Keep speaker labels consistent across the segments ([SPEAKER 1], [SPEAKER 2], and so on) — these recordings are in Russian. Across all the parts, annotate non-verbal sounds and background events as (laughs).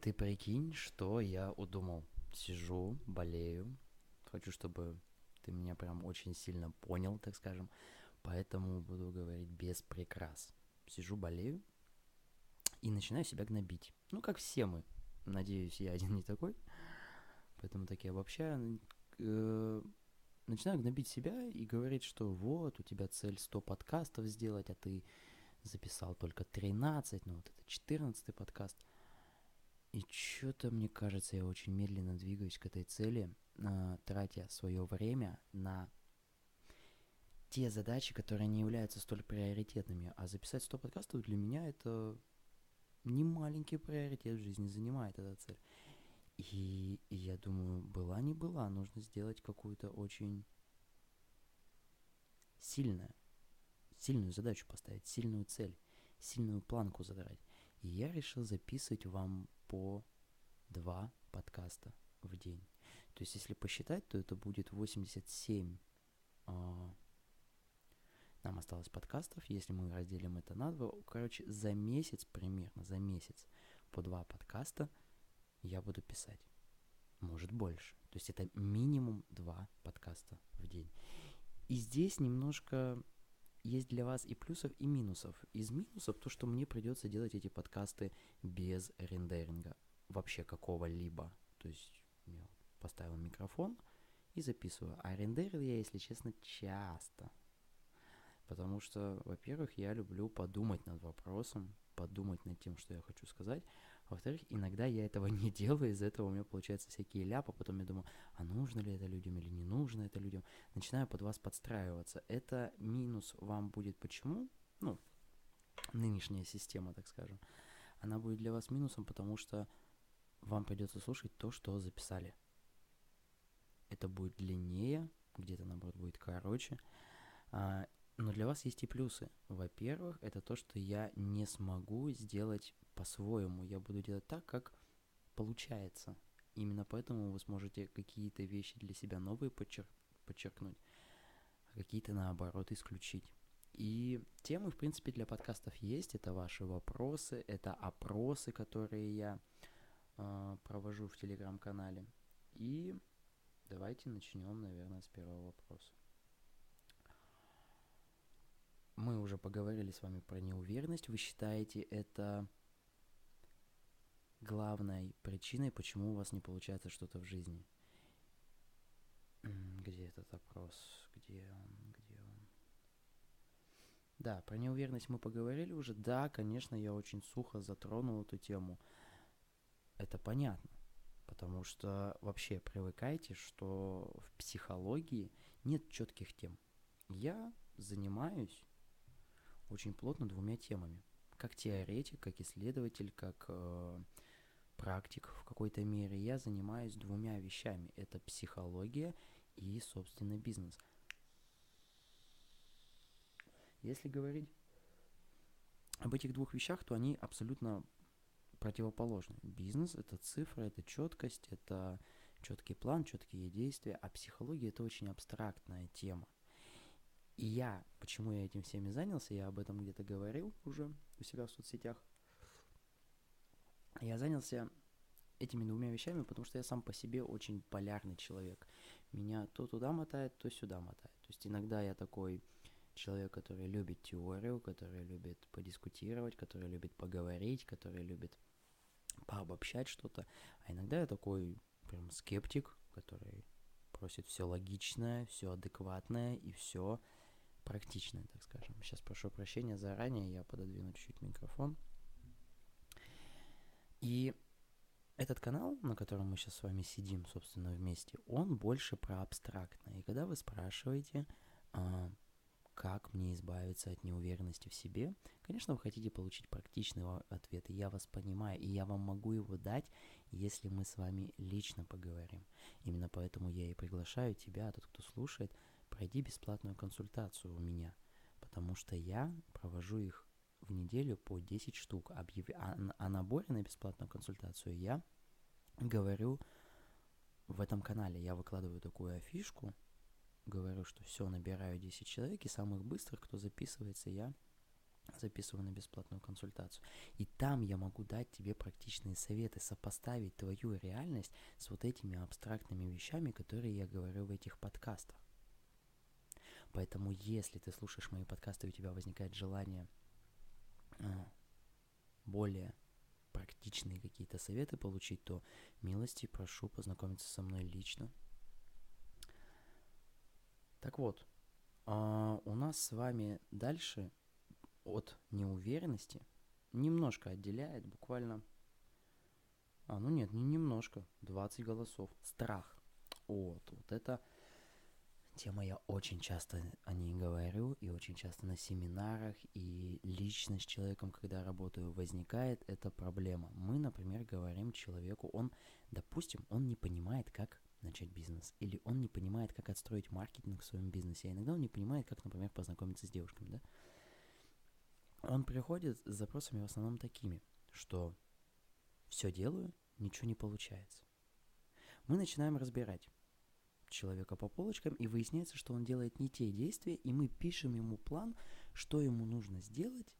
[SPEAKER 1] Ты прикинь, что я удумал. Сижу, болею. Хочу, чтобы ты меня прям очень сильно понял, так скажем. Поэтому буду говорить без прикрас. Сижу, болею и начинаю себя гнобить. Ну, как все мы. Надеюсь, я один не такой. Поэтому так я обобщаю. Э, начинаю гнобить себя и говорить, что вот, у тебя цель 100 подкастов сделать, а ты записал только 13, ну вот это 14 подкаст. И что-то, мне кажется, я очень медленно двигаюсь к этой цели, э, тратя свое время на те задачи, которые не являются столь приоритетными. А записать 100 подкастов для меня это не маленький приоритет в жизни занимает эта цель. И я думаю, была не была, нужно сделать какую-то очень сильную, сильную задачу поставить, сильную цель, сильную планку задрать. И я решил записывать вам по два подкаста в день. То есть, если посчитать, то это будет 87 а, нам осталось подкастов, если мы разделим это на два. Короче, за месяц примерно, за месяц по два подкаста я буду писать. Может больше. То есть это минимум два подкаста в день. И здесь немножко есть для вас и плюсов, и минусов. Из минусов то, что мне придется делать эти подкасты без рендеринга вообще какого-либо. То есть я поставил микрофон и записываю. А рендерил я, если честно, часто. Потому что, во-первых, я люблю подумать над вопросом, подумать над тем, что я хочу сказать. Во-вторых, иногда я этого (laughs) не делаю, из-за этого у меня получаются всякие ляпы, потом я думаю, а нужно ли это людям или не нужно это людям. Начинаю под вас подстраиваться. Это минус вам будет почему? Ну, нынешняя система, так скажем. Она будет для вас минусом, потому что вам придется слушать то, что записали. Это будет длиннее, где-то, наоборот, будет короче. А, но для вас есть и плюсы. Во-первых, это то, что я не смогу сделать по-своему. Я буду делать так, как получается. Именно поэтому вы сможете какие-то вещи для себя новые подчер- подчеркнуть, а какие-то наоборот исключить. И темы, в принципе, для подкастов есть. Это ваши вопросы, это опросы, которые я э, провожу в телеграм-канале. И давайте начнем, наверное, с первого вопроса. Мы уже поговорили с вами про неуверенность. Вы считаете это главной причиной, почему у вас не получается что-то в жизни? Где этот опрос? Где он? Где он? Да, про неуверенность мы поговорили уже. Да, конечно, я очень сухо затронул эту тему. Это понятно. Потому что вообще привыкайте, что в психологии нет четких тем. Я занимаюсь очень плотно двумя темами. Как теоретик, как исследователь, как э, практик в какой-то мере, я занимаюсь двумя вещами. Это психология и, собственно, бизнес. Если говорить об этих двух вещах, то они абсолютно противоположны. Бизнес это цифра, это четкость, это четкий план, четкие действия, а психология это очень абстрактная тема. И я, почему я этим всеми занялся, я об этом где-то говорил уже у себя в соцсетях. Я занялся этими двумя вещами, потому что я сам по себе очень полярный человек. Меня то туда мотает, то сюда мотает. То есть иногда я такой человек, который любит теорию, который любит подискутировать, который любит поговорить, который любит пообобщать что-то. А иногда я такой прям скептик, который просит все логичное, все адекватное и все практичное, так скажем. Сейчас прошу прощения заранее, я пододвину чуть-чуть микрофон. И этот канал, на котором мы сейчас с вами сидим, собственно, вместе, он больше про абстрактное. И когда вы спрашиваете, а, как мне избавиться от неуверенности в себе, конечно, вы хотите получить практичный ответ, и я вас понимаю, и я вам могу его дать, если мы с вами лично поговорим. Именно поэтому я и приглашаю тебя, тот, кто слушает, пройди бесплатную консультацию у меня, потому что я провожу их в неделю по 10 штук. Объяв... О, о наборе на бесплатную консультацию я говорю в этом канале. Я выкладываю такую афишку, говорю, что все, набираю 10 человек, и самых быстрых, кто записывается, я записываю на бесплатную консультацию. И там я могу дать тебе практичные советы, сопоставить твою реальность с вот этими абстрактными вещами, которые я говорю в этих подкастах. Поэтому, если ты слушаешь мои подкасты, и у тебя возникает желание а, более практичные какие-то советы получить, то милости прошу познакомиться со мной лично. Так вот, а, у нас с вами дальше от неуверенности немножко отделяет буквально... А, ну нет, не немножко, 20 голосов. Страх. Вот, вот это тема я очень часто о ней говорю, и очень часто на семинарах, и лично с человеком, когда работаю, возникает эта проблема. Мы, например, говорим человеку, он, допустим, он не понимает, как начать бизнес, или он не понимает, как отстроить маркетинг в своем бизнесе, а иногда он не понимает, как, например, познакомиться с девушками, да? Он приходит с запросами в основном такими, что все делаю, ничего не получается. Мы начинаем разбирать человека по полочкам, и выясняется, что он делает не те действия, и мы пишем ему план, что ему нужно сделать,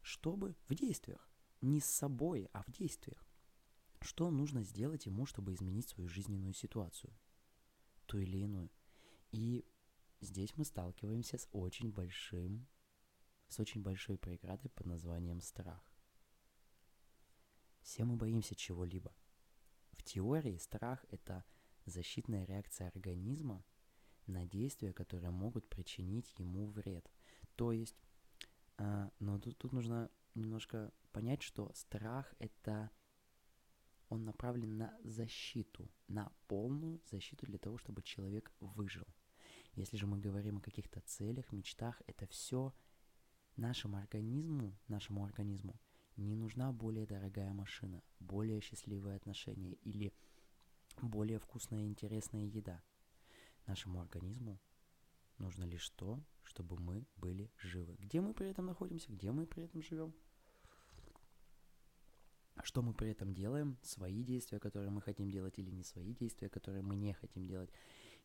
[SPEAKER 1] чтобы в действиях, не с собой, а в действиях, что нужно сделать ему, чтобы изменить свою жизненную ситуацию, ту или иную. И здесь мы сталкиваемся с очень большим с очень большой преградой под названием страх. Все мы боимся чего-либо. В теории страх – это защитная реакция организма на действия, которые могут причинить ему вред. То есть, э, но тут, тут нужно немножко понять, что страх – это он направлен на защиту, на полную защиту для того, чтобы человек выжил. Если же мы говорим о каких-то целях, мечтах, это все Нашему организму, нашему организму не нужна более дорогая машина, более счастливые отношения или более вкусная и интересная еда. Нашему организму нужно лишь то, чтобы мы были живы. Где мы при этом находимся, где мы при этом живем, что мы при этом делаем, свои действия, которые мы хотим делать, или не свои действия, которые мы не хотим делать.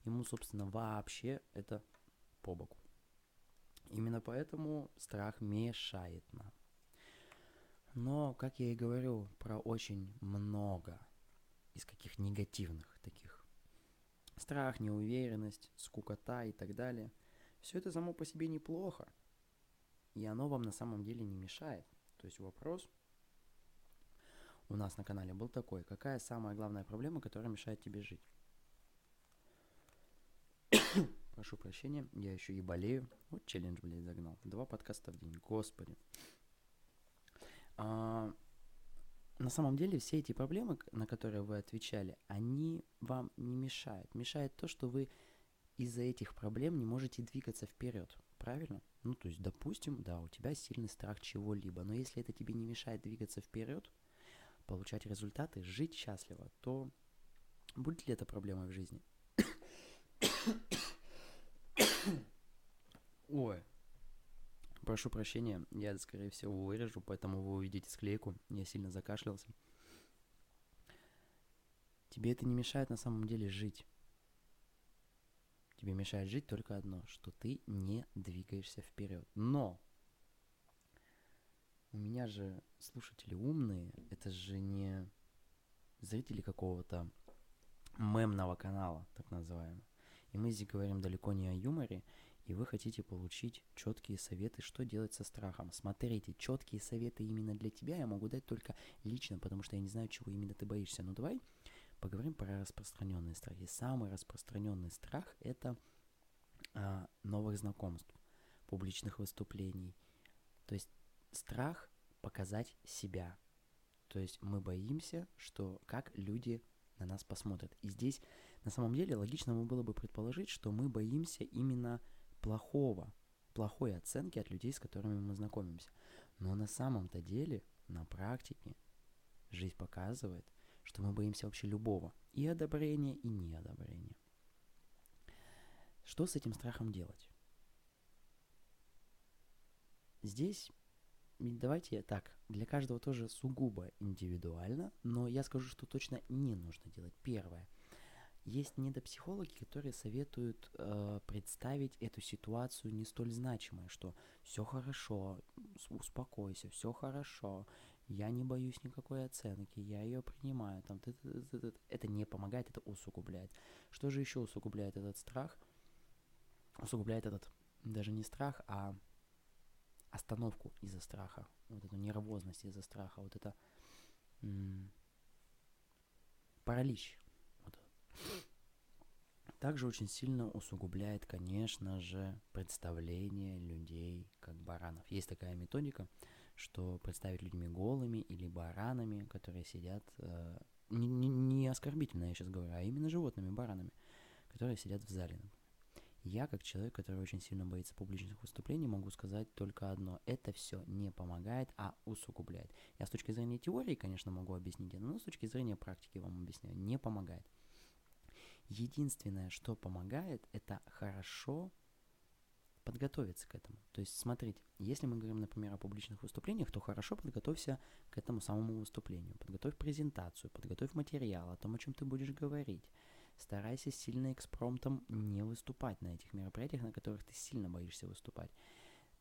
[SPEAKER 1] Ему, собственно, вообще это по боку. Именно поэтому страх мешает нам. Но, как я и говорю, про очень много из каких негативных таких. Страх, неуверенность, скукота и так далее. Все это само по себе неплохо. И оно вам на самом деле не мешает. То есть вопрос у нас на канале был такой. Какая самая главная проблема, которая мешает тебе жить? (coughs) Прошу прощения, я еще и болею. Вот челлендж, блядь, загнал. Два подкаста в день, господи. А, на самом деле все эти проблемы, на которые вы отвечали, они вам не мешают. Мешает то, что вы из-за этих проблем не можете двигаться вперед. Правильно? Ну, то есть, допустим, да, у тебя сильный страх чего-либо, но если это тебе не мешает двигаться вперед, получать результаты, жить счастливо, то будет ли это проблемой в жизни? Ой. Прошу прощения, я, скорее всего, вырежу, поэтому вы увидите склейку. Я сильно закашлялся. Тебе это не мешает на самом деле жить. Тебе мешает жить только одно, что ты не двигаешься вперед. Но у меня же слушатели умные, это же не зрители какого-то мемного канала, так называемого. И мы здесь говорим далеко не о юморе, и вы хотите получить четкие советы, что делать со страхом. Смотрите, четкие советы именно для тебя я могу дать только лично, потому что я не знаю, чего именно ты боишься. Но давай поговорим про распространенные страхи. Самый распространенный страх – это а, новых знакомств, публичных выступлений. То есть страх показать себя. То есть мы боимся, что как люди на нас посмотрят. И здесь на самом деле логично было бы предположить, что мы боимся именно плохого, плохой оценки от людей, с которыми мы знакомимся. Но на самом-то деле, на практике, жизнь показывает, что мы боимся вообще любого, и одобрения, и неодобрения. Что с этим страхом делать? Здесь давайте так, для каждого тоже сугубо индивидуально, но я скажу, что точно не нужно делать. Первое. Есть недопсихологи, которые советуют э, представить эту ситуацию не столь значимой, что все хорошо, успокойся, все хорошо, я не боюсь никакой оценки, я ее принимаю, там, ты, ты, ты, ты. это не помогает, это усугубляет. Что же еще усугубляет этот страх? Усугубляет этот даже не страх, а остановку из-за страха, вот эту нервозность из-за страха, вот это паралич также очень сильно усугубляет, конечно же, представление людей как баранов. Есть такая методика, что представить людьми голыми или баранами, которые сидят, э, не, не, оскорбительно я сейчас говорю, а именно животными, баранами, которые сидят в зале. Я, как человек, который очень сильно боится публичных выступлений, могу сказать только одно. Это все не помогает, а усугубляет. Я с точки зрения теории, конечно, могу объяснить но с точки зрения практики вам объясняю. Не помогает. Единственное, что помогает, это хорошо подготовиться к этому. То есть, смотрите, если мы говорим, например, о публичных выступлениях, то хорошо подготовься к этому самому выступлению. Подготовь презентацию, подготовь материал о том, о чем ты будешь говорить. Старайся сильно экспромтом не выступать на этих мероприятиях, на которых ты сильно боишься выступать.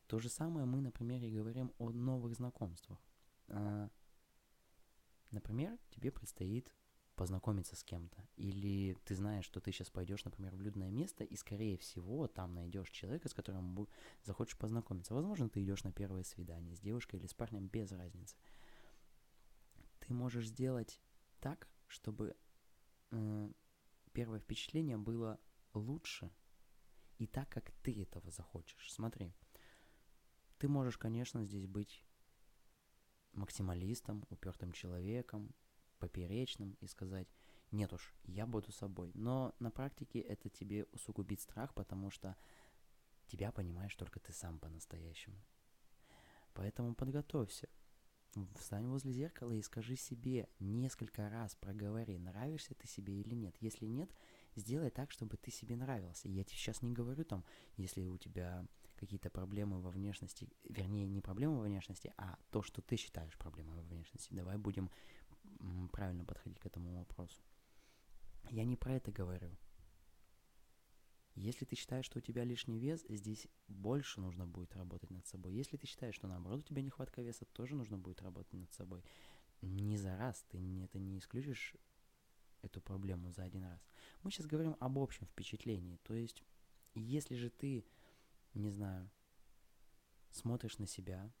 [SPEAKER 1] То же самое мы, например, и говорим о новых знакомствах. А, например, тебе предстоит познакомиться с кем-то. Или ты знаешь, что ты сейчас пойдешь, например, в людное место, и, скорее всего, там найдешь человека, с которым захочешь познакомиться. Возможно, ты идешь на первое свидание с девушкой или с парнем, без разницы. Ты можешь сделать так, чтобы э, первое впечатление было лучше, и так, как ты этого захочешь. Смотри, ты можешь, конечно, здесь быть максималистом, упертым человеком, поперечным и сказать, нет уж, я буду собой. Но на практике это тебе усугубит страх, потому что тебя понимаешь только ты сам по-настоящему. Поэтому подготовься. Встань возле зеркала и скажи себе несколько раз, проговори, нравишься ты себе или нет. Если нет, сделай так, чтобы ты себе нравился. Я тебе сейчас не говорю там, если у тебя какие-то проблемы во внешности, вернее, не проблемы во внешности, а то, что ты считаешь проблемой во внешности. Давай будем правильно подходить к этому вопросу. Я не про это говорю. Если ты считаешь, что у тебя лишний вес, здесь больше нужно будет работать над собой. Если ты считаешь, что наоборот у тебя нехватка веса, тоже нужно будет работать над собой. Не за раз, ты это не исключишь эту проблему за один раз. Мы сейчас говорим об общем впечатлении. То есть, если же ты, не знаю, смотришь на себя,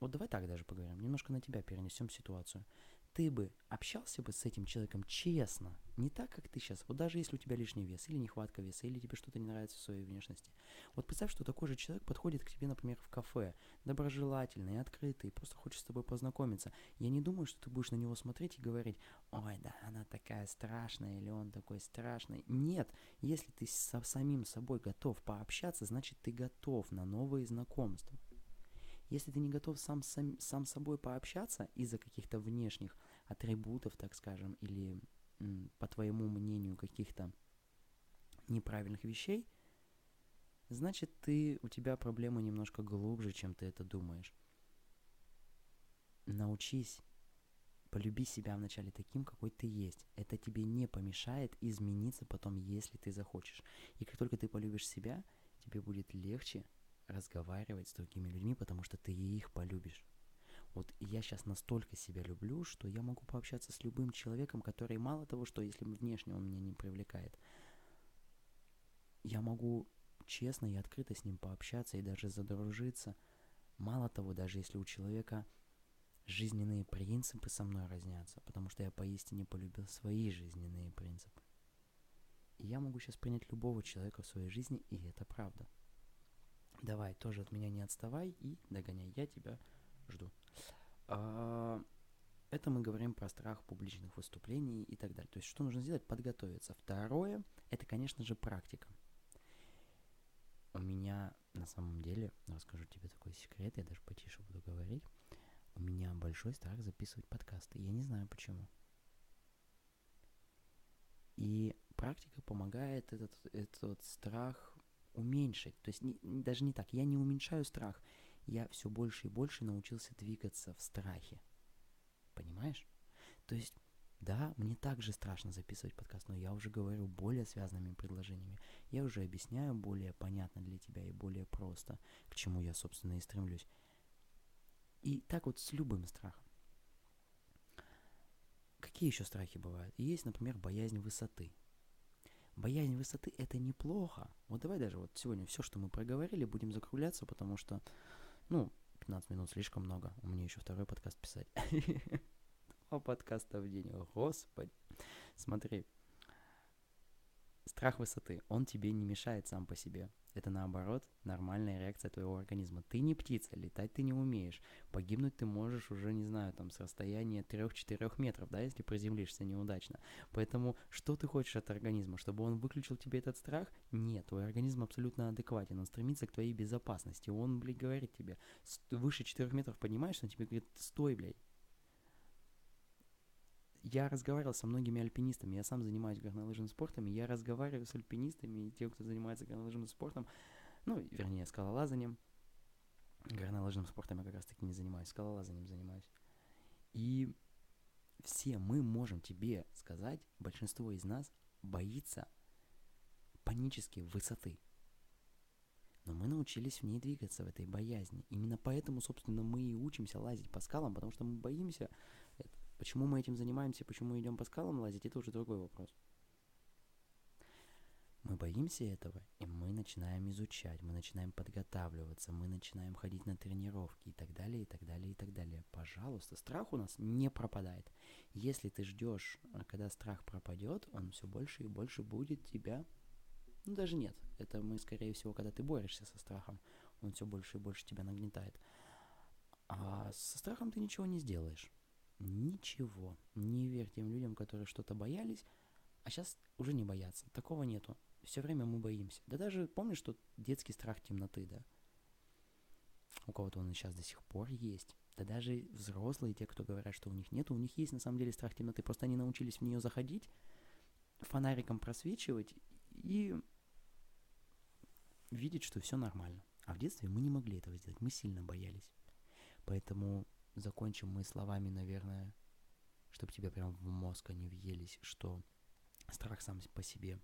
[SPEAKER 1] вот давай так даже поговорим, немножко на тебя перенесем ситуацию ты бы общался бы с этим человеком честно, не так, как ты сейчас, вот даже если у тебя лишний вес, или нехватка веса, или тебе что-то не нравится в своей внешности. Вот представь, что такой же человек подходит к тебе, например, в кафе, доброжелательный, открытый, просто хочет с тобой познакомиться. Я не думаю, что ты будешь на него смотреть и говорить, ой, да, она такая страшная, или он такой страшный. Нет, если ты со самим собой готов пообщаться, значит, ты готов на новые знакомства. Если ты не готов сам, сам, сам собой пообщаться из-за каких-то внешних атрибутов, так скажем, или, по твоему мнению, каких-то неправильных вещей, значит, ты, у тебя проблемы немножко глубже, чем ты это думаешь. Научись, полюби себя вначале таким, какой ты есть. Это тебе не помешает измениться потом, если ты захочешь. И как только ты полюбишь себя, тебе будет легче разговаривать с другими людьми, потому что ты их полюбишь. Вот я сейчас настолько себя люблю, что я могу пообщаться с любым человеком, который мало того, что если внешне он меня не привлекает, я могу честно и открыто с ним пообщаться и даже задружиться. Мало того, даже если у человека жизненные принципы со мной разнятся, потому что я поистине полюбил свои жизненные принципы. И я могу сейчас принять любого человека в своей жизни, и это правда. Давай, тоже от меня не отставай и догоняй, я тебя жду. А, это мы говорим про страх публичных выступлений и так далее. То есть, что нужно сделать? Подготовиться. Второе, это, конечно же, практика. У меня на самом деле, расскажу тебе такой секрет, я даже потише буду говорить. У меня большой страх записывать подкасты. Я не знаю почему. И практика помогает этот, этот страх уменьшить. То есть не, даже не так, я не уменьшаю страх, я все больше и больше научился двигаться в страхе. Понимаешь? То есть Да, мне также страшно записывать подкаст, но я уже говорю более связанными предложениями. Я уже объясняю более понятно для тебя и более просто, к чему я, собственно, и стремлюсь. И так вот с любым страхом. Какие еще страхи бывают? Есть, например, боязнь высоты. Боязнь высоты – это неплохо. Вот давай даже вот сегодня все, что мы проговорили, будем закругляться, потому что, ну, 15 минут слишком много. У меня еще второй подкаст писать. (laughs) Два подкаста в день. Господи. Смотри. Страх высоты, он тебе не мешает сам по себе. Это наоборот нормальная реакция твоего организма. Ты не птица, летать ты не умеешь. Погибнуть ты можешь уже, не знаю, там с расстояния 3-4 метров, да, если приземлишься неудачно. Поэтому что ты хочешь от организма? Чтобы он выключил тебе этот страх? Нет, твой организм абсолютно адекватен. Он стремится к твоей безопасности. Он, блядь, говорит тебе, выше 4 метров поднимаешься, он тебе говорит, стой, блядь, я разговаривал со многими альпинистами, я сам занимаюсь горнолыжным спортом, я разговариваю с альпинистами и тем, кто занимается горнолыжным спортом, ну, вернее, скалолазанием. Горнолыжным спортом я как раз таки не занимаюсь, скалолазанием занимаюсь. И все мы можем тебе сказать, большинство из нас боится панически высоты. Но мы научились в ней двигаться, в этой боязни. Именно поэтому, собственно, мы и учимся лазить по скалам, потому что мы боимся Почему мы этим занимаемся, почему идем по скалам лазить, это уже другой вопрос. Мы боимся этого, и мы начинаем изучать, мы начинаем подготавливаться, мы начинаем ходить на тренировки и так далее, и так далее, и так далее. Пожалуйста, страх у нас не пропадает. Если ты ждешь, а когда страх пропадет, он все больше и больше будет тебя... Ну, даже нет. Это мы, скорее всего, когда ты борешься со страхом, он все больше и больше тебя нагнетает. А со страхом ты ничего не сделаешь. Ничего. Не верь тем людям, которые что-то боялись, а сейчас уже не боятся. Такого нету. Все время мы боимся. Да даже помнишь, что детский страх темноты, да? У кого-то он и сейчас до сих пор есть. Да даже взрослые, те, кто говорят, что у них нет, у них есть на самом деле страх темноты. Просто они научились в нее заходить, фонариком просвечивать и видеть, что все нормально. А в детстве мы не могли этого сделать, мы сильно боялись. Поэтому закончим мы словами, наверное, чтобы тебе прям в мозг они въелись, что страх сам по себе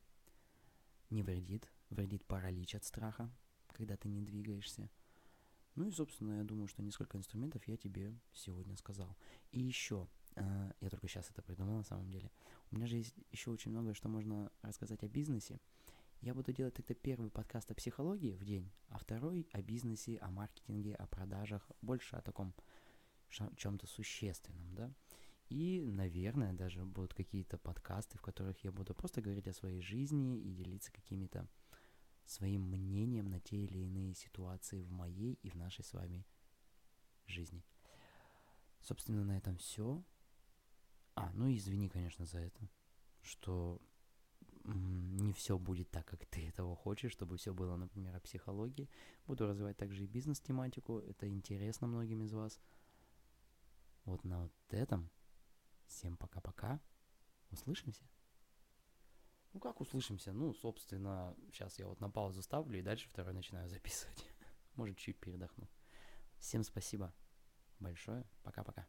[SPEAKER 1] не вредит, вредит паралич от страха, когда ты не двигаешься. Ну и, собственно, я думаю, что несколько инструментов я тебе сегодня сказал. И еще, э, я только сейчас это придумал на самом деле, у меня же есть еще очень много, что можно рассказать о бизнесе. Я буду делать тогда первый подкаст о психологии в день, а второй о бизнесе, о маркетинге, о продажах, больше о таком чем-то существенном, да. И, наверное, даже будут какие-то подкасты, в которых я буду просто говорить о своей жизни и делиться какими-то своим мнением на те или иные ситуации в моей и в нашей с вами жизни. Собственно, на этом все. А, ну извини, конечно, за это, что не все будет так, как ты этого хочешь, чтобы все было, например, о психологии. Буду развивать также и бизнес-тематику, это интересно многим из вас – вот на вот этом. Всем пока-пока. Услышимся? Ну как услышимся? Ну, собственно, сейчас я вот на паузу ставлю и дальше второй начинаю (laughs) записывать. Может, чуть передохну. Всем спасибо большое. Пока-пока.